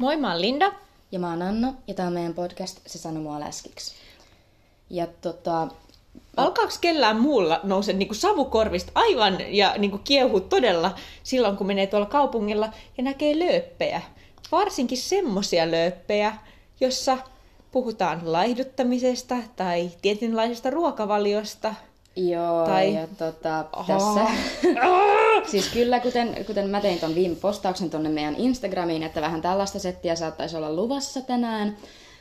Moi, mä oon Linda. Ja mä oon Anna, ja tää on meidän podcast Se sanoi mua läskiksi. Ja tota... Alkaako kellään muulla nouse niinku savukorvista aivan ja niinku kiehuu todella silloin, kun menee tuolla kaupungilla ja näkee lööppejä? Varsinkin semmosia lööppejä, jossa puhutaan laihduttamisesta tai tietynlaisesta ruokavaliosta. Joo, Tai- ja tota, tässä... siis kyllä, kuten, kuten mä tein ton viime postauksen tonne meidän Instagramiin, että vähän tällaista settiä saattaisi olla luvassa tänään,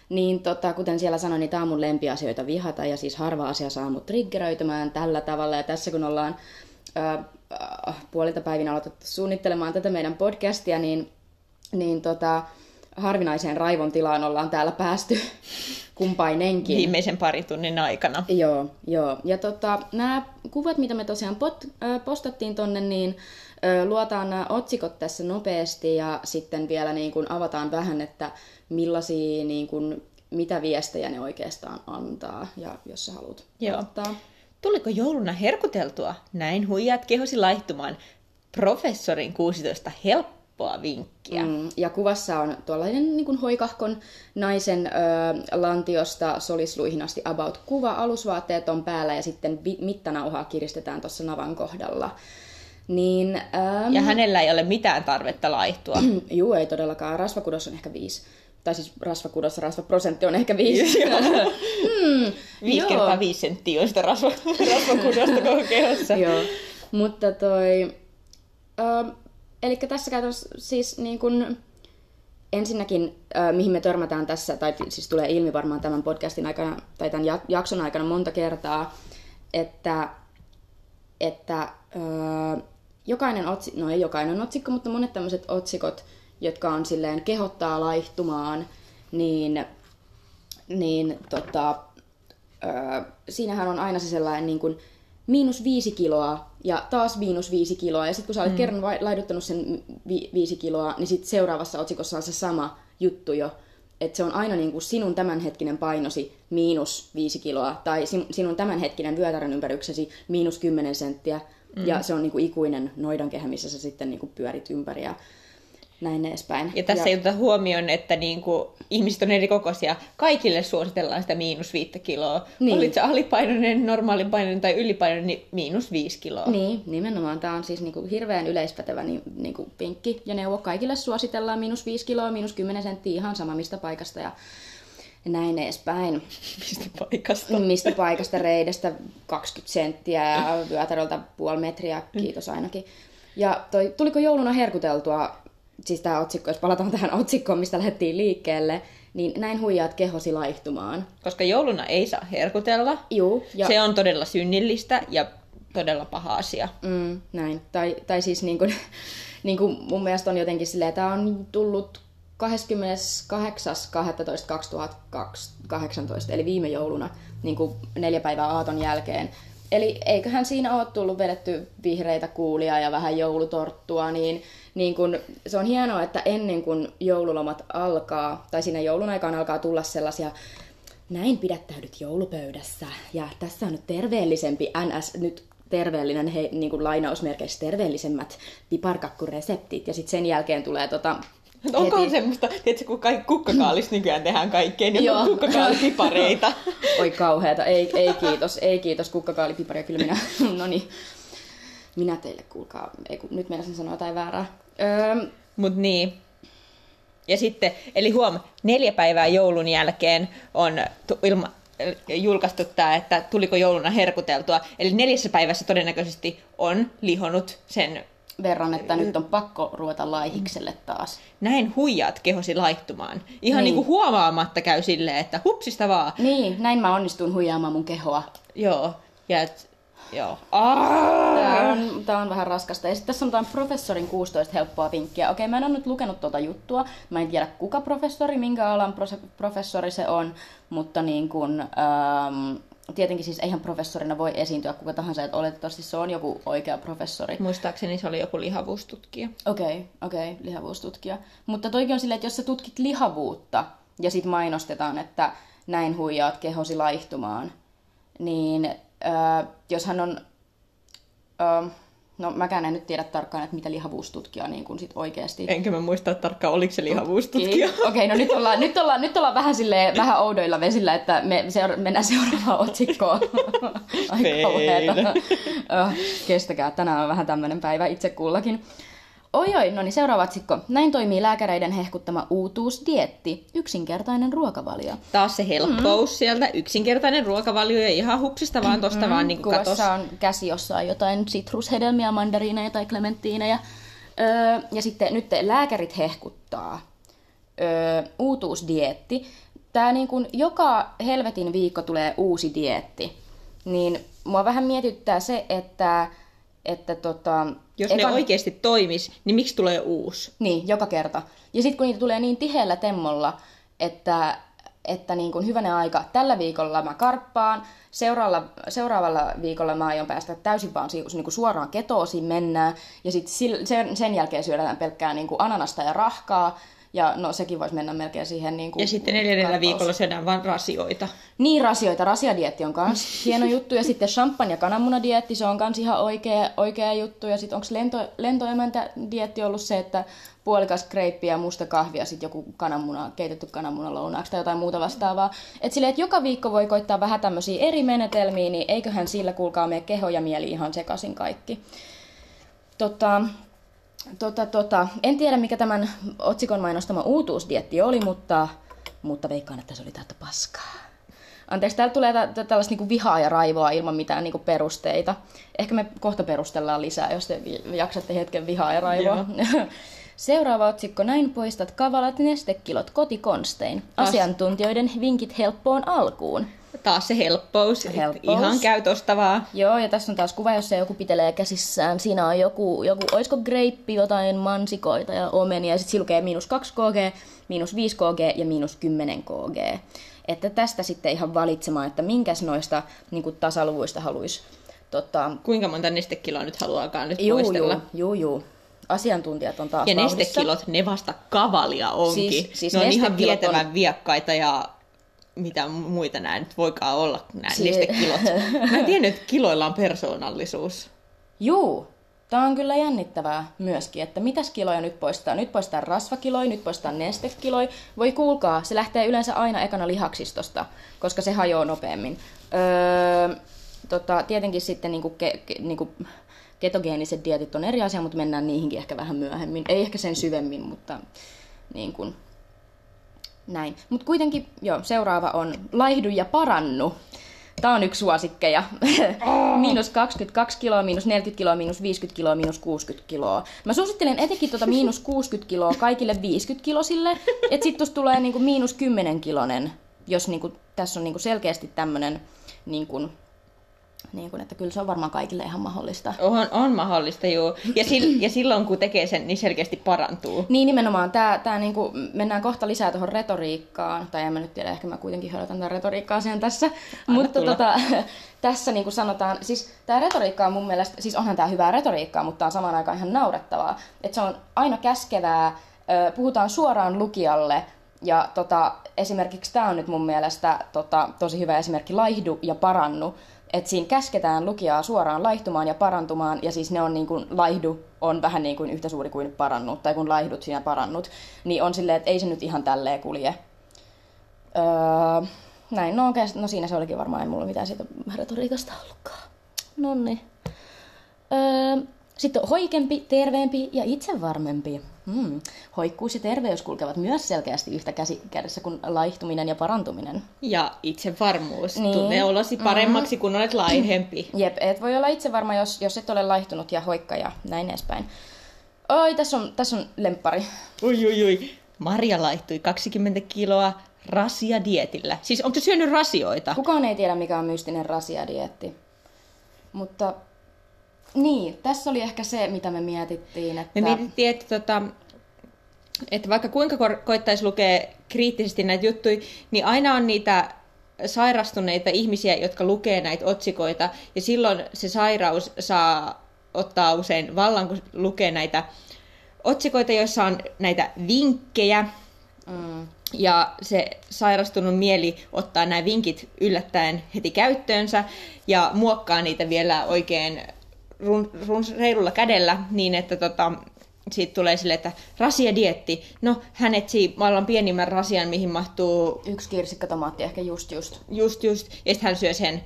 niin tota, kuten siellä sanoin, niin tää on mun lempiasioita vihata, ja siis harva asia saa mut triggeröitymään tällä tavalla, ja tässä kun ollaan ö, puolilta päivinä aloitettu suunnittelemaan tätä meidän podcastia, niin, niin tota, harvinaiseen raivon tilaan ollaan täällä päästy kumpainenkin. Viimeisen parin tunnin aikana. Joo, joo. Ja tota, nämä kuvat, mitä me tosiaan pot, ö, postattiin tonne, niin ö, luotaan nämä otsikot tässä nopeasti ja sitten vielä niin kuin avataan vähän, että millaisia, niin kuin, mitä viestejä ne oikeastaan antaa, ja jos sä haluat Joo. aloittaa. Tuliko jouluna herkuteltua? Näin huijaat kehosi laihtumaan. Professorin 16 helppoa vinkkiä. Mm. Ja kuvassa on tuollainen niin kuin hoikahkon naisen ö, lantiosta solisluihin asti about kuva. Alusvaatteet on päällä ja sitten vi- mittanauhaa kiristetään tuossa navan kohdalla. Niin, ähm, Ja hänellä ei ole mitään tarvetta laihtua. Juu, ei todellakaan. Rasvakudos on ehkä viisi. Tai siis rasvakudos, rasvaprosentti on ehkä viisi. mm, 5 joo. kertaa 5 senttiä on sitä rasva, rasvakudosta koko kehossa. Joo. Mutta toi... Ö, eli tässä käytännössä siis niin kun, ensinnäkin, ö, mihin me törmätään tässä, tai siis tulee ilmi varmaan tämän podcastin aikana, tai tämän ja- jakson aikana monta kertaa, että, että ö, jokainen otsikko, no ei jokainen otsikko, mutta monet tämmöiset otsikot, jotka on silleen kehottaa laihtumaan, niin, niin tota, öö, siinähän on aina se sellainen niin kuin miinus viisi kiloa ja taas miinus viisi kiloa. Ja sitten kun sä olet mm. kerran laiduttanut sen vi- viisi kiloa, niin sitten seuraavassa otsikossa on se sama juttu jo. Että se on aina niin kuin sinun tämänhetkinen painosi miinus viisi kiloa tai sin- sinun tämänhetkinen vyötärön ympäryksesi miinus kymmenen senttiä. Mm. Ja se on niin kuin ikuinen noidankehä, missä sä sitten niin kuin pyörit ympäri ja näin edespäin. Ja tässä ja... ei oteta huomioon, että niinku, ihmiset on eri kokoisia. Kaikille suositellaan sitä miinus viittä kiloa. Niin. Niin. Olit se alipainoinen, normaalipainoinen tai ylipainoinen, niin miinus viisi kiloa. Niin, nimenomaan. Tämä on siis niinku hirveän yleispätevä niin, niinku vinkki ja neuvo. Kaikille suositellaan miinus 5 kiloa, miinus 10 senttiä, ihan sama mistä paikasta ja näin edespäin. Mistä paikasta? Mistä paikasta reidestä 20 senttiä ja vyötäröltä puoli metriä, kiitos ainakin. Ja toi, tuliko jouluna herkuteltua, siis tämä otsikko, jos palataan tähän otsikkoon, mistä lähdettiin liikkeelle, niin näin huijaat kehosi laihtumaan. Koska jouluna ei saa herkutella. Juu, ja Se on todella synnillistä ja todella paha asia. Mm, näin. Tai, tai siis niin kuin, niin kuin mun mielestä on jotenkin silleen, tämä on tullut 28.12.2018, eli viime jouluna, niin kuin neljä päivää aaton jälkeen. Eli eiköhän siinä ole tullut vedetty vihreitä kuulia ja vähän joulutorttua, niin, niin kun, se on hienoa, että ennen kuin joululomat alkaa, tai siinä joulun aikaan alkaa tulla sellaisia näin pidättäydyt joulupöydässä. Ja tässä on nyt terveellisempi NS, nyt terveellinen, he, niin kuin lainausmerkeissä terveellisemmät piparkakkureseptit. Ja sitten sen jälkeen tulee tota, Onko heti- semmoista, tiedätkö, kun kaikki kukkakaalis nykyään tehdään kaikkeen, niin Joo. on kukkakaalipipareita. Oi kauheeta, ei, ei kiitos, ei kiitos, kukkakaalipiparia, kyllä minä, no niin, minä teille kuulkaa, ei kun, nyt meinasin sanoa jotain väärää. Öö, Mut niin. Ja sitten, eli huom, neljä päivää joulun jälkeen on ilma, julkaistu tämä, että tuliko jouluna herkuteltua. Eli neljässä päivässä todennäköisesti on lihonut sen, verran, että nyt on pakko ruveta laihikselle taas. näin huijaat kehosi laihtumaan. Ihan Niin. niin. kuin huomaamatta käy silleen, että hupsista vaan. Niin, näin mä onnistun huijaamaan mun kehoa. Joo, ja et, joo. Aa! Tämä on, tää on vähän raskasta. Ja sitten tässä on tämän professorin 16 helppoa vinkkiä. Okei, mä en ole nyt lukenut tuota juttua. Mä en tiedä kuka professori, minkä alan professori se on. Mutta niin kun, ähm, tietenkin siis eihän professorina voi esiintyä kuka tahansa. Että oletettavasti se on joku oikea professori. Muistaakseni se oli joku lihavuustutkija. Okei, okei, lihavuustutkija. Mutta toikin on silleen, että jos sä tutkit lihavuutta ja sit mainostetaan, että näin huijaat kehosi laihtumaan, niin äh, jos hän on... Äh, No mäkään en nyt tiedä tarkkaan, että mitä lihavuustutkija niin kuin sit oikeasti... Enkä mä muista tarkkaan, oliko se lihavuustutkija. Okei, okay, no nyt ollaan, nyt ollaan, nyt ollaan vähän, silleen, vähän oudoilla vesillä, että me seura- mennään seuraavaan otsikkoon. Ai kauheeta. Kestäkää, tänään on vähän tämmöinen päivä itse kullakin. Oi oi, no niin seuraava otsikko. Näin toimii lääkäreiden hehkuttama uutuusdietti. Yksinkertainen ruokavalio. Taas se helppous mm. sieltä. Yksinkertainen ruokavalio ja ihan hupsista vaan tosta mm, vaan niin kuin katos. on käsi jossain jotain sitrushedelmiä, mandariineja tai klementtiineja. Öö, ja sitten nyt lääkärit hehkuttaa. Öö, uutuusdietti. Tää niin kuin joka helvetin viikko tulee uusi dietti. Niin mua vähän mietittää se, että että tota, Jos eka... ne oikeasti toimis, niin miksi tulee uusi? Niin, joka kerta. Ja sitten kun niitä tulee niin tiheällä temmolla, että, että niin kuin hyvänen aika, tällä viikolla mä karppaan, seuraavalla, seuraavalla viikolla mä aion päästä täysin vaan niin kuin suoraan ketoosiin mennään, ja sitten sen, sen jälkeen syödään pelkkää niin kuin ananasta ja rahkaa, ja no sekin voisi mennä melkein siihen niin kuin Ja sitten neljännellä viikolla syödään vain rasioita. Niin, rasioita. Rasiadietti on myös hieno juttu. Ja sitten champagne ja kananmunadietti, se on myös ihan oikea, oikea juttu. Ja sitten onko lento, lentoemäntä-dietti ollut se, että puolikas kreippi ja musta kahvi ja sitten joku kananmuna, keitetty kananmuna lounaaksi tai jotain muuta vastaavaa. Että silleen, että joka viikko voi koittaa vähän tämmöisiä eri menetelmiä, niin eiköhän sillä kuulkaa meidän keho ja mieli ihan sekaisin kaikki. Tota, Tota, tota, en tiedä, mikä tämän otsikon mainostama uutuusdietti oli, mutta, mutta veikkaan, että se oli täyttä paskaa. Anteeksi, täällä tulee tä- tällaista niinku vihaa ja raivoa ilman mitään niinku perusteita. Ehkä me kohta perustellaan lisää, jos te jaksatte hetken vihaa ja raivoa. Seuraava otsikko. Näin poistat kavalat nestekilot kotikonstein. Asiantuntijoiden vinkit helppoon alkuun. Taas se helppous. helppous. Ihan käy tosta vaan. Joo, ja tässä on taas kuva, jossa joku pitelee käsissään. Siinä on joku, joku oisko greippi, jotain mansikoita ja omenia. Ja sitten siinä lukee miinus 2 kg, miinus 5 kg ja miinus 10 kg. Että tästä sitten ihan valitsemaan, että minkäs noista niin tasaluvuista haluaisi Tota... Kuinka monta nestekiloa nyt haluaakaan nyt juu, muistella? Juu, juu, juu. Asiantuntijat on taas Ja vauhdissa. nestekilot, ne vasta kavalia onkin. Siis, siis ne on ihan vietävän on... viekkaita ja mitä muita nämä nyt voikaan olla, nämä si- nestekilot. Mä en tiennyt, että kiloilla on persoonallisuus. Juu, Tämä on kyllä jännittävää myöskin, että mitäs kiloja nyt poistaa. Nyt poistaa rasvakiloja, nyt poistaa nestekiloja. Voi kuulkaa, se lähtee yleensä aina ekana lihaksistosta, koska se hajoaa nopeammin. Öö, tota, tietenkin sitten niinku ke, ke, niinku ketogeeniset dietit on eri asia, mutta mennään niihinkin ehkä vähän myöhemmin. Ei ehkä sen syvemmin, mutta niin kuin, näin. Mutta kuitenkin, joo, seuraava on laihdu ja parannu. Tämä on yksi suosikkeja. Oh. miinus 22 kiloa, miinus 40 kiloa, miinus 50 kiloa, miinus 60 kiloa. Mä suosittelen etenkin tuota miinus 60 kiloa kaikille 50 kilosille, että sitten tuossa tulee niinku miinus 10 kilonen, jos niinku, tässä on niinku selkeästi tämmöinen niinku, niin kuin, että kyllä se on varmaan kaikille ihan mahdollista. On, on mahdollista, joo. Ja, sil, ja silloin, kun tekee sen, niin selkeästi parantuu. Niin, nimenomaan. Tää, tää niin kuin, mennään kohta lisää tuohon retoriikkaan. Tai en mä nyt tiedä, ehkä mä kuitenkin höydätän tämän retoriikkaa sen tässä. Anna mutta tota, tässä niin kuin sanotaan, siis tämä retoriikka on mun mielestä, siis onhan tämä hyvää retoriikkaa, mutta on samaan aikaan ihan naurettavaa. Että se on aina käskevää, puhutaan suoraan lukijalle, ja tota, esimerkiksi tämä on nyt mun mielestä tota, tosi hyvä esimerkki, laihdu ja parannu että siinä käsketään lukijaa suoraan laihtumaan ja parantumaan, ja siis ne on niin kuin, laihdu on vähän niin kuin yhtä suuri kuin parannut, tai kun laihdut siinä parannut, niin on silleen, että ei se nyt ihan tälleen kulje. Öö, näin, no, okay, no siinä se olikin varmaan, ei mulla mitään siitä retoriikasta ollutkaan. Nonni. Öö, sitten hoikempi, terveempi ja itsevarmempi. Hmm. Hoikkuus ja terveys kulkevat myös selkeästi yhtä käsi kädessä kuin laihtuminen ja parantuminen. Ja itsevarmuus. Niin. Tunne olosi paremmaksi, mm. kun olet laihempi. Jep, et voi olla itsevarma, jos, jos et ole laihtunut ja hoikka ja näin edespäin. Oi, tässä on, tässä on lemppari. Ui, ui, ui. Maria laihtui 20 kiloa rasiadietillä. Siis onko se syönyt rasioita? Kukaan ei tiedä, mikä on mystinen rasiadietti. Mutta niin, tässä oli ehkä se, mitä me mietittiin. Että... Me mietittiin, että, tota, että vaikka kuinka koittaisi lukea kriittisesti näitä juttuja, niin aina on niitä sairastuneita ihmisiä, jotka lukee näitä otsikoita, ja silloin se sairaus saa ottaa usein vallan, kun lukee näitä otsikoita, joissa on näitä vinkkejä, mm. ja se sairastunut mieli ottaa nämä vinkit yllättäen heti käyttöönsä, ja muokkaa niitä vielä oikein run, run, reilulla kädellä niin, että tota, siitä tulee sille, että rasia-dietti. No, hän etsii maailman pienimmän rasian, mihin mahtuu Yksi kirsikkatomaatti ehkä just just. just just, ja sitten hän syö sen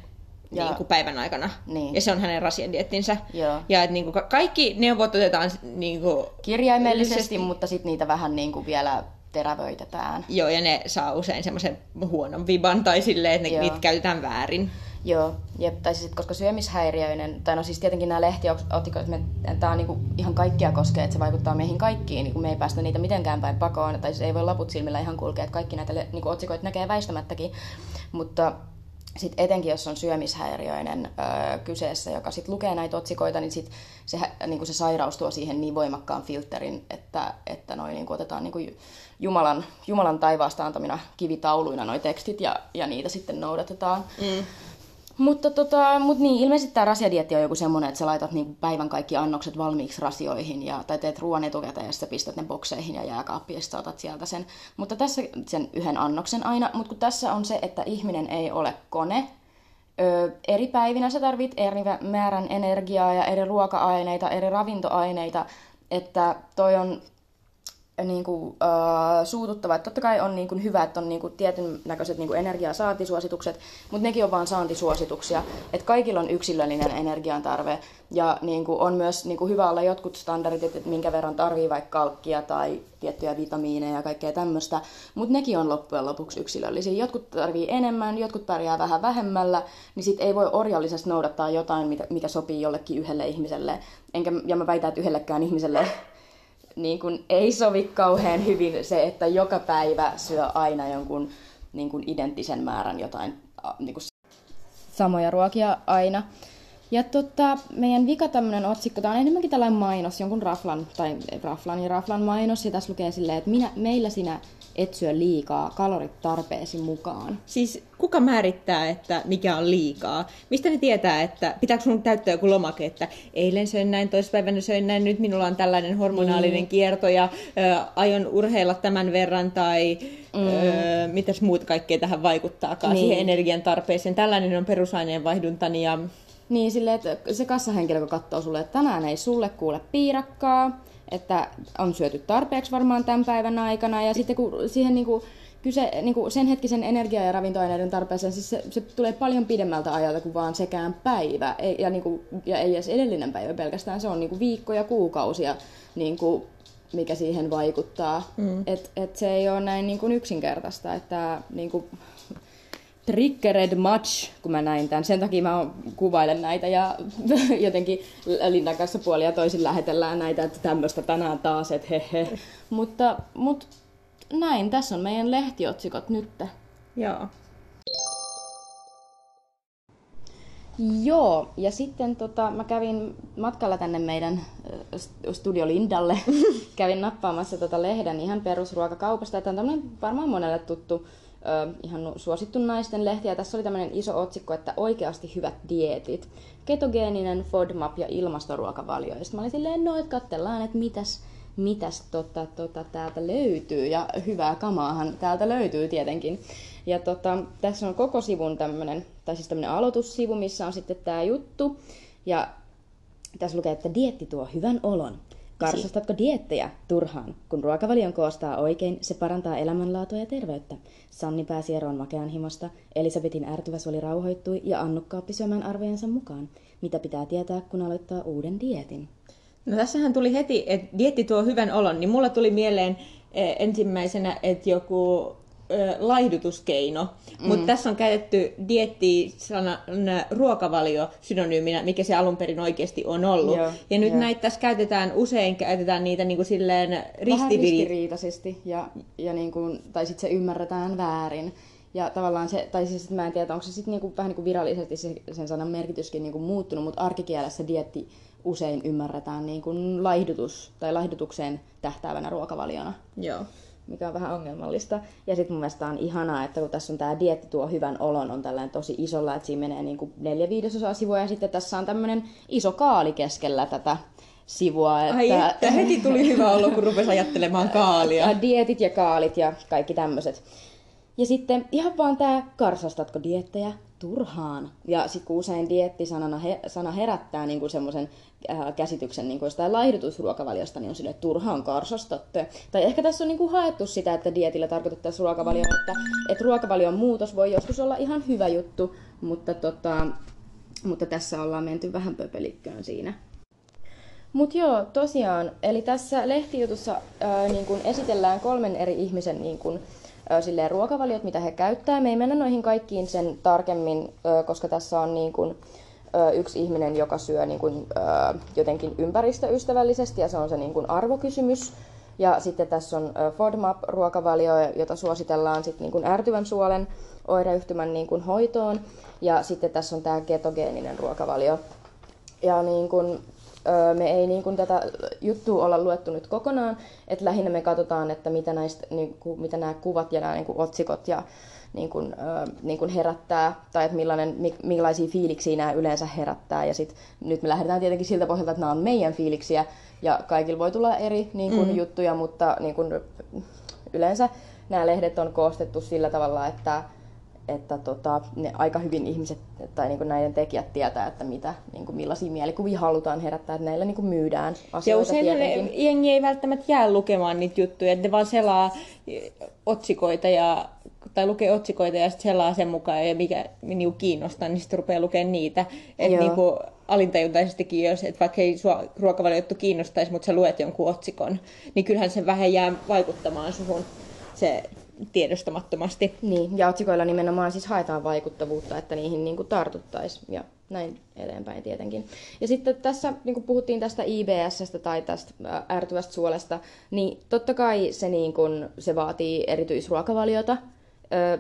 Ja- niin kuin päivän aikana. Niin. Ja se on hänen rasiadiettinsä. Joo. Ja että niin kuin, kaikki neuvot otetaan niin kuin, Kirjaimellisesti, mutta sitten niitä vähän niin kuin vielä terävöitetään. Joo, ja ne saa usein semmoisen huonon viban tai silleen, että ne, niitä käytetään väärin. Joo, jep, tai siis koska syömishäiriöinen, tai no siis tietenkin nämä lehtiotikot, me, tämä on niinku ihan kaikkia koskee, että se vaikuttaa meihin kaikkiin, niin me ei päästä niitä mitenkään päin pakoon, tai siis ei voi laput silmillä ihan kulkea, että kaikki näitä niinku otsikoita näkee väistämättäkin, mutta sitten etenkin, jos on syömishäiriöinen öö, kyseessä, joka sitten lukee näitä otsikoita, niin sit se, niinku se sairaus tuo siihen niin voimakkaan filterin, että, että noi niinku otetaan niinku ju- Jumalan, Jumalan taivaasta antamina kivitauluina noi tekstit ja, ja niitä sitten noudatetaan. Mm. Mutta tota, mut niin, ilmeisesti tämä rasiadietti on joku semmoinen, että sä laitat niinku päivän kaikki annokset valmiiksi rasioihin ja, tai teet ruoan etukäteen ja sitten pistät ne bokseihin ja jääkaappiin ja otat sieltä sen. Mutta tässä sen yhden annoksen aina, mutta kun tässä on se, että ihminen ei ole kone, Ö, eri päivinä sä tarvit eri määrän energiaa ja eri ruoka-aineita, eri ravintoaineita, että toi on niin kuin, äh, suututtava. Että totta kai on niin kuin, hyvä, että on niin kuin, tietyn näköiset niin kuin, energiasaantisuositukset, mutta nekin on vain saantisuosituksia. Että kaikilla on yksilöllinen energiantarve ja niin kuin, on myös niin kuin, hyvä olla jotkut standardit, että minkä verran tarvii vaikka kalkkia tai tiettyjä vitamiineja ja kaikkea tämmöistä, mutta nekin on loppujen lopuksi yksilöllisiä. Jotkut tarvii enemmän, jotkut pärjää vähän vähemmällä, niin sit ei voi orjallisesti noudattaa jotain, mitä- mikä sopii jollekin yhdelle ihmiselle. Enkä, ja mä väitän, että yhdellekään ihmiselle niin kun ei sovi kauhean hyvin se, että joka päivä syö aina jonkun niin kun identtisen määrän jotain niin kun samoja ruokia aina. Ja tota, meidän vika tämmönen otsikko, tämä on enemmänkin tällainen mainos, jonkun raflan, tai raflan ja raflan mainos, ja tässä lukee silleen, että minä, meillä sinä et syö liikaa, kalorit tarpeesi mukaan. Siis kuka määrittää, että mikä on liikaa? Mistä ne tietää, että pitääkö sun täyttää joku lomake, että eilen söin näin, toispäivänä söin näin, nyt minulla on tällainen hormonaalinen Niin. kierto ja ö, aion urheilla tämän verran tai mm. ö, mitäs muut kaikkea tähän vaikuttaakaan Niin. siihen energian tarpeeseen. Tällainen on perusaineenvaihduntani ja Niin, silleen, että se kassahenkilö, kun katsoo sulle, että tänään ei sulle kuule piirakkaa, että on syöty tarpeeksi varmaan tämän päivän aikana, ja sitten kun siihen niin kuin, kyse, niin kuin sen hetkisen energia- ja ravintoaineiden tarpeeseen, siis se, se tulee paljon pidemmältä ajalta kuin vaan sekään päivä, ei, ja, niin kuin, ja ei edes edellinen päivä pelkästään, se on niin kuin viikkoja, kuukausia, niin kuin, mikä siihen vaikuttaa. Mm. Et, et se ei ole näin niin kuin yksinkertaista, että niin kuin, triggered much, kun mä näin tämän. Sen takia mä kuvailen näitä ja jotenkin Linnan kanssa puolia toisin lähetellään näitä, että tämmöistä tänään taas, että he he. Mutta, mutta näin, tässä on meidän lehtiotsikot nyt. joo. Joo, ja sitten tota, mä kävin matkalla tänne meidän Studio Lindalle. kävin nappaamassa tota lehden ihan perusruokakaupasta. Tämä on varmaan monelle tuttu, ö, ihan suosittu naisten lehti. Ja tässä oli tämmöinen iso otsikko, että oikeasti hyvät dieetit. Ketogeeninen FODMAP ja ilmastoruokavalio. Ja mä olin silleen, no, että katsellaan, että mitäs, mitäs tota, tota, täältä löytyy. Ja hyvää kamaahan täältä löytyy tietenkin. Ja tota, tässä on koko sivun tämmönen, tai siis tämmönen aloitussivu, missä on sitten tämä juttu. Ja tässä lukee, että dietti tuo hyvän olon. Karsastatko diettejä turhaan? Kun ruokavalion koostaa oikein, se parantaa elämänlaatua ja terveyttä. Sanni pääsi eroon makean himosta, Elisabetin ärtyvä suoli rauhoittui ja Annukka oppi syömään arvojensa mukaan. Mitä pitää tietää, kun aloittaa uuden dietin? No tässähän tuli heti, että dietti tuo hyvän olon, niin mulla tuli mieleen eh, ensimmäisenä, että joku laihdutuskeino. Mm. Mutta tässä on käytetty dietti ruokavalio synonyyminä, mikä se alun perin oikeasti on ollut. Joo, ja nyt joo. näitä tässä käytetään, usein käytetään niitä niin kuin silleen Vähän ristiviri... ristiriitaisesti, ja, ja niin kuin, tai sitten se ymmärretään väärin. Ja tavallaan se, tai siis mä en tiedä, onko se sitten niinku, vähän niinku virallisesti se, sen sanan merkityskin niinku muuttunut, mutta arkikielessä dietti usein ymmärretään niinku laihdutus tai laihdutukseen tähtäävänä ruokavaliona, Joo. Mikä on vähän ongelmallista. Ja sitten mun mielestä on ihanaa, että kun tässä on tämä dietti tuo hyvän olon, on tällainen tosi isolla, että siinä menee niinku neljä viidesosaa sivua, ja sitten tässä on tämmöinen iso kaali keskellä tätä sivua. Että... Ai että, heti tuli hyvä olo, kun rupesi ajattelemaan kaalia. Dietit ja kaalit ja kaikki tämmöiset. Ja sitten ihan vaan tää, karsastatko diettejä turhaan. Ja sitten kun usein dieettisanana he, sana herättää niinku semmoisen äh, käsityksen niinku jostain laihdutusruokavaliosta, niin on sille, turhaan karsastatte. Tai ehkä tässä on niinku haettu sitä, että dietillä tarkoitettaisiin ruokavalio, että, että ruokavalion muutos voi joskus olla ihan hyvä juttu, mutta, tota, mutta tässä ollaan menty vähän pöpelikköön siinä. Mutta joo, tosiaan, eli tässä lehtijutussa ää, niin kun esitellään kolmen eri ihmisen niin kun, ää, silleen, ruokavaliot, mitä he käyttää. Me ei mennä noihin kaikkiin sen tarkemmin, ää, koska tässä on niin kun, yksi ihminen, joka syö niin ää, jotenkin ympäristöystävällisesti, ja se on se niin kun, arvokysymys. Ja sitten tässä on FODMAP-ruokavalio, jota suositellaan sit, niin kun, ärtyvän suolen oireyhtymän niin kun, hoitoon. Ja sitten tässä on tämä ketogeeninen ruokavalio. Ja niin kun, me ei niin kuin tätä juttua olla luettu nyt kokonaan, että lähinnä me katsotaan, että mitä, näistä, niin kuin, mitä nämä kuvat ja nämä niin kuin otsikot ja niin kuin, niin kuin herättää, tai että millainen, millaisia fiiliksiä nämä yleensä herättää. Ja sit, nyt me lähdetään tietenkin siltä pohjalta, että nämä on meidän fiiliksiä, ja kaikilla voi tulla eri niin kuin, mm. juttuja, mutta niin kuin, yleensä nämä lehdet on koostettu sillä tavalla, että että tota, ne aika hyvin ihmiset tai niin näiden tekijät tietää, että mitä, niin kuin millaisia mielikuvia halutaan herättää, että näillä niin kuin myydään asioita Ja usein tietenkin. jengi ei välttämättä jää lukemaan niitä juttuja, että ne vaan selaa otsikoita ja tai lukee otsikoita ja sitten selaa sen mukaan ja mikä niin kiinnostaa, niin sitten rupeaa lukemaan niitä. Että niin kuin alintajuntaisestikin, jos et vaikka ei sua ruokavaliojuttu kiinnostaisi, mutta sä luet jonkun otsikon, niin kyllähän se vähän jää vaikuttamaan suhun se tiedostamattomasti. Niin, ja otsikoilla nimenomaan siis haetaan vaikuttavuutta, että niihin niin kuin tartuttaisiin ja näin eteenpäin tietenkin. Ja sitten tässä, niin kuin puhuttiin tästä IBSstä tai tästä ärtyvästä suolesta, niin totta kai se, niin kuin, se vaatii erityisruokavaliota,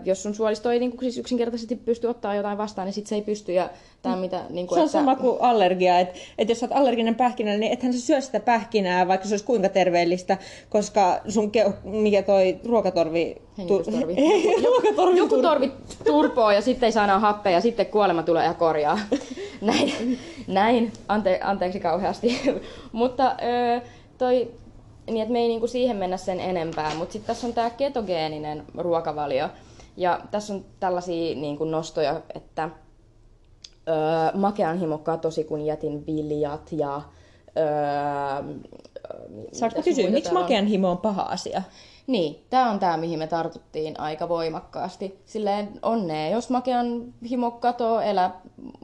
jos sun suolisto ei niin kuin, siis yksinkertaisesti pysty ottaa jotain vastaan, niin sit se ei pysty. Ja tää, mitä, niin kuin, se on että... sama kuin allergia, että et jos oot allerginen pähkinälle, niin ethän sä syö sitä pähkinää, vaikka se olisi kuinka terveellistä, koska sun ke- mikä toi ruokatorvi... Hengitystorvi. ruokatorvi Joku torvi turpoo ja sitten ei saa happea ja sitten kuolema tulee ja korjaa. näin, näin. Ante, anteeksi kauheasti. Mutta ö, toi niin että me ei niinku siihen mennä sen enempää. Mutta sitten tässä on tämä ketogeeninen ruokavalio. Ja tässä on tällaisia niinku nostoja, että öö, makean himo katosi, kun jätin viljat ja... Öö, Saatko kysyä, miksi makean himo on paha asia? Niin, tämä on tämä, mihin me tartuttiin aika voimakkaasti. Silleen onnea, jos makean himo katoo, elä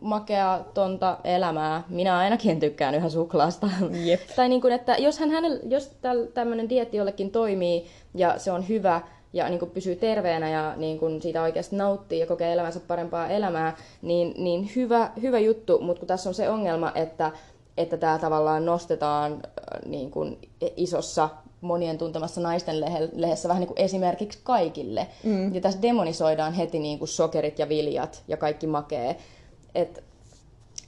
makeatonta elämää. Minä ainakin tykkään yhä suklaasta. Jep. tai niin kuin, että jos, hän, hänellä, jos tämmöinen dietti jollekin toimii ja se on hyvä, ja niin kuin pysyy terveenä ja niin kuin siitä oikeasti nauttii ja kokee elämänsä parempaa elämää, niin, niin hyvä, hyvä juttu, mutta kun tässä on se ongelma, että, että tämä tavallaan nostetaan äh, niin kuin isossa monien tuntemassa naisten lehdessä vähän niin kuin esimerkiksi kaikille. Mm. Ja tässä demonisoidaan heti niin kuin sokerit ja viljat ja kaikki makee. Et,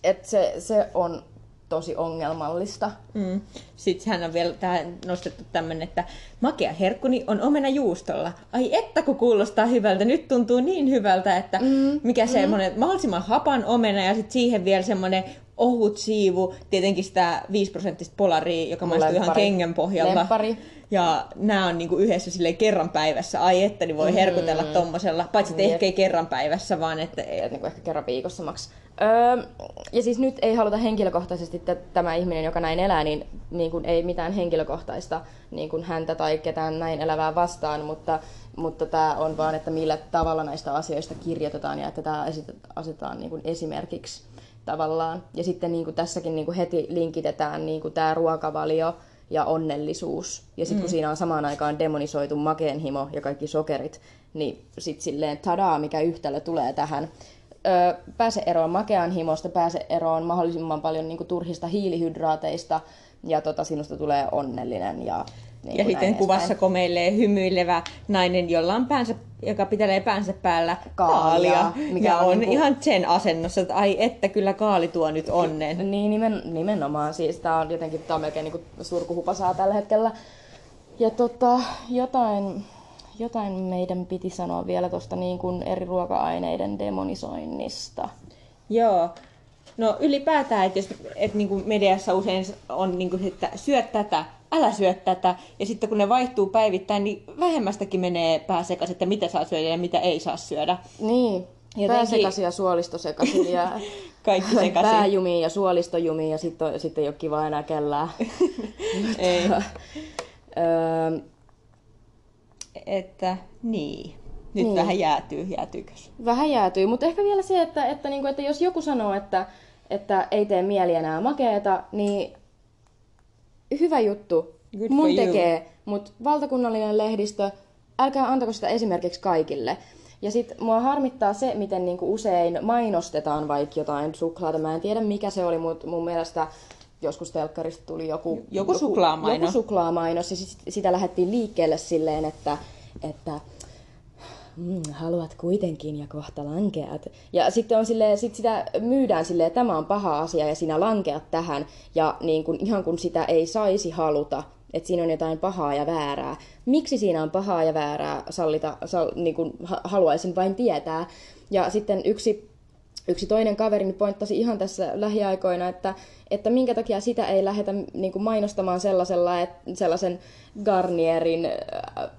et se, se on tosi ongelmallista. Mm. Sitten hän on vielä tähän nostettu tämmöinen, että makea herkkuni on omena juustolla. Ai että kun kuulostaa hyvältä, nyt tuntuu niin hyvältä, että mm. mikä mm. semmoinen mahdollisimman hapan omena ja sitten siihen vielä semmoinen ohut siivu, tietenkin sitä 5 prosenttista polaria, joka maistuu ihan kengän pohjalla. Lempari. Ja nämä on niinku yhdessä sille kerran päivässä. Ai että, niin voi mm. herkutella tommosella. Paitsi että ehkä ei kerran päivässä, vaan että... Et, niinku ehkä kerran viikossa maks. Öö, ja siis nyt ei haluta henkilökohtaisesti, että tämä ihminen, joka näin elää, niin, niin kuin ei mitään henkilökohtaista niin kuin häntä tai ketään näin elävää vastaan, mutta, mutta tämä on vaan, että millä tavalla näistä asioista kirjoitetaan ja että tämä asetetaan niin kuin esimerkiksi tavallaan. Ja sitten niin kuin tässäkin niin kuin heti linkitetään niin kuin tämä ruokavalio ja onnellisuus. Ja sitten mm. kun siinä on samaan aikaan demonisoitu makeenhimo ja kaikki sokerit, niin sitten silleen tadaa, mikä yhtälö tulee tähän. Öö, pääse eroon makean himosta, pääse eroon mahdollisimman paljon niin kuin, turhista hiilihydraateista ja tota, sinusta tulee onnellinen ja niin ja sitten kuvassa komeilee hymyilevä nainen, jolla on päänsä, joka pitelee päänsä päällä kaalia, kaalia mikä on, on niin kuin... ihan sen asennossa, että ai että kyllä kaali tuo nyt onnen. Niin nimen, nimenomaan, siis tää on jotenkin, tää on melkein niin surkuhupasaa tällä hetkellä. Ja tota, jotain, jotain meidän piti sanoa vielä tuosta niin kuin eri ruoka-aineiden demonisoinnista. Joo, No ylipäätään, että jos että niin kuin mediassa usein on, niin kuin, että syö tätä, älä syö tätä. Ja sitten kun ne vaihtuu päivittäin, niin vähemmästäkin menee pää sekaisin, että mitä saa syödä ja mitä ei saa syödä. Niin, Jotenkin- pääsekaisin ja suolistosekaisin ja Kaikki sekaisin. pääjumiin ja suolistojumiin ja sitten sitten ei ole kiva enää kellään. Ei. öö, Että niin. Nyt Niin. vähän jäätyy, jäätyykös? vähän jäätyy, mutta ehkä vielä se, että, että, niinku, että jos joku sanoo, että, että ei tee mieli enää makeeta, niin hyvä juttu. Good Mun tekee, mutta valtakunnallinen lehdistö, älkää antako sitä esimerkiksi kaikille. Ja sit mua harmittaa se, miten niinku usein mainostetaan vaikka jotain suklaata. Mä en tiedä mikä se oli, mutta mun mielestä joskus telkkarista tuli joku, Joku suklaamainos. Joku suklaamainos ja sit, sitä lähdettiin liikkeelle silleen, että, että mm, haluat kuitenkin ja kohta lankeat. Ja sitten on silleen, sit sitä myydään silleen, että tämä on paha asia ja sinä lankeat tähän. Ja niin kun, ihan kun sitä ei saisi haluta, että siinä on jotain pahaa ja väärää. Miksi siinä on pahaa ja väärää, sallita, sal, niin kun, ha, haluaisin vain tietää. Ja sitten yksi yksi toinen kaveri pointtasi ihan tässä lähiaikoina, että, että minkä takia sitä ei lähdetä niin mainostamaan sellaisella, että sellaisen Garnierin, äh,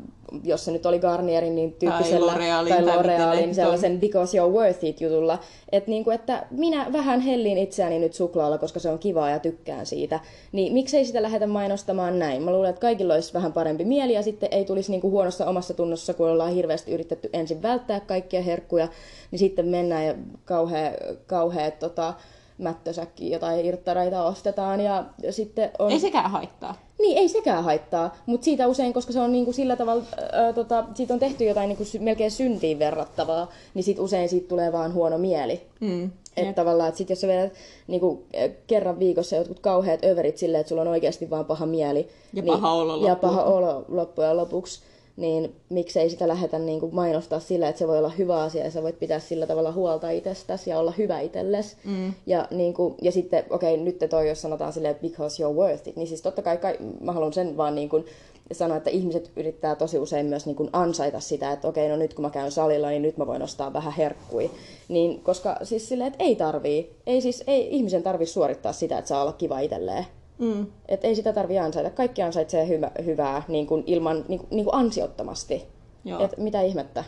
jos se nyt oli Garnierin, niin tyyppisellä, L'Orealin, tai L'Orealin, sellaisen because you're worth it jutulla, että, niin kuin, että minä vähän hellin itseäni nyt suklaalla, koska se on kivaa ja tykkään siitä, niin miksei sitä lähdetä mainostamaan näin? Mä luulen, että kaikilla olisi vähän parempi mieli ja sitten ei tulisi niin kuin huonossa omassa tunnossa, kun ollaan hirveästi yritetty ensin välttää kaikkia herkkuja, niin sitten mennään ja kauhea, kauhea tota, mättösäkki jotain irttareita ostetaan ja sitten on... Ei sekään haittaa. Niin, ei sekään haittaa, mutta siitä usein, koska se on niinku sillä tavalla, ää, tota, siitä on tehty jotain niinku sy- melkein syntiin verrattavaa, niin sit usein siitä tulee vaan huono mieli. Mm. Että tavallaan, että sit jos sä vedät niinku, kerran viikossa jotkut kauheat överit silleen, että sulla on oikeasti vaan paha mieli. Ja paha olo Ja loppujen paha olo loppujen lopuksi. Niin miksei sitä lähdetä niinku mainostaa sillä, että se voi olla hyvä asia ja sä voit pitää sillä tavalla huolta itsestäsi ja olla hyvä itsellesi. Mm. Ja, niinku, ja sitten, okei, okay, nyt te toi, jos sanotaan silleen, because you're worth it, niin siis totta kai, kai mä haluan sen vaan niinku, sanoa, että ihmiset yrittää tosi usein myös niin kuin ansaita sitä, että okei, no nyt kun mä käyn salilla, niin nyt mä voin ostaa vähän herkkui. Niin, koska siis silleen, että ei tarvii. Ei siis, ei ihmisen tarvi suorittaa sitä, että saa olla kiva itselleen. Mm. Et ei sitä tarvi ansaita. Kaikki ansaitsee hyvä, hyvää niin kuin ilman, niin kuin, niin kuin ansiottomasti. Joo. Et mitä ihmettä.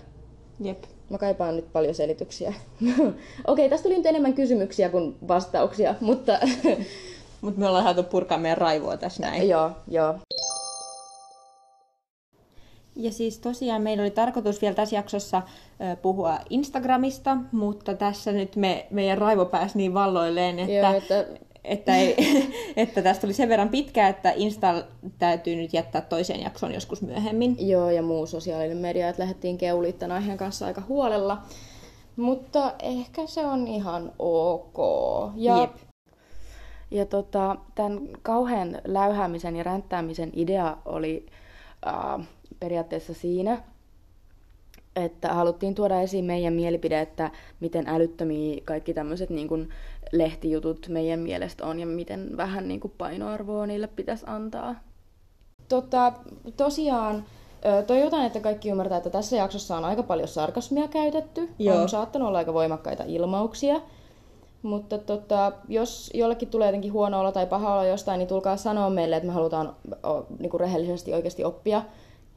Jep. Mä kaipaan nyt paljon selityksiä. Okei, tästä tuli nyt enemmän kysymyksiä kuin vastauksia, mutta Mutta me ollaan saatu purkaa meidän raivoa tässä näin. joo, joo. Ja siis tosiaan meillä oli tarkoitus vielä tässä jaksossa puhua Instagramista, mutta tässä nyt me, meidän raivo pääsi niin valloilleen, että, Joo, että että, ei, että tästä tuli sen verran pitkä, että Insta täytyy nyt jättää toiseen jaksoon joskus myöhemmin. Joo, ja muu sosiaalinen media, että lähdettiin keuliin tämän aiheen kanssa aika huolella. Mutta ehkä se on ihan ok. Ja, Jep. ja tota, tämän kauhean läyhäämisen ja ränttäämisen idea oli äh, periaatteessa siinä, että haluttiin tuoda esiin meidän mielipide, että miten älyttömiä kaikki tämmöiset niin kuin lehtijutut meidän mielestä on ja miten vähän niin kuin painoarvoa niille pitäisi antaa. Tota, tosiaan, ö, toivotaan, että kaikki ymmärtää, että tässä jaksossa on aika paljon sarkasmia käytetty. Joo. On saattanut olla aika voimakkaita ilmauksia. Mutta tota, jos jollekin tulee jotenkin huono olo tai paha olo jostain, niin tulkaa sanoa meille, että me halutaan o, niinku rehellisesti oikeasti oppia.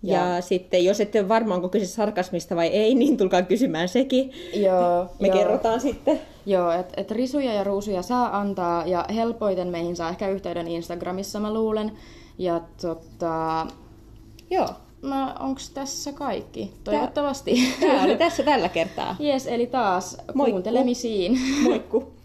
Ja, ja sitten, jos ette ole varma, onko kyse sarkasmista vai ei, niin tulkaa kysymään sekin. Joo, Me joo. kerrotaan sitten. Joo, että et risuja ja ruusuja saa antaa ja helpoiten meihin saa ehkä yhteyden Instagramissa, mä luulen. Ja tota, joo, no, onks tässä kaikki? Toivottavasti. Tämä oli tässä tällä kertaa. Jes, eli taas Moikku. kuuntelemisiin. Moikku!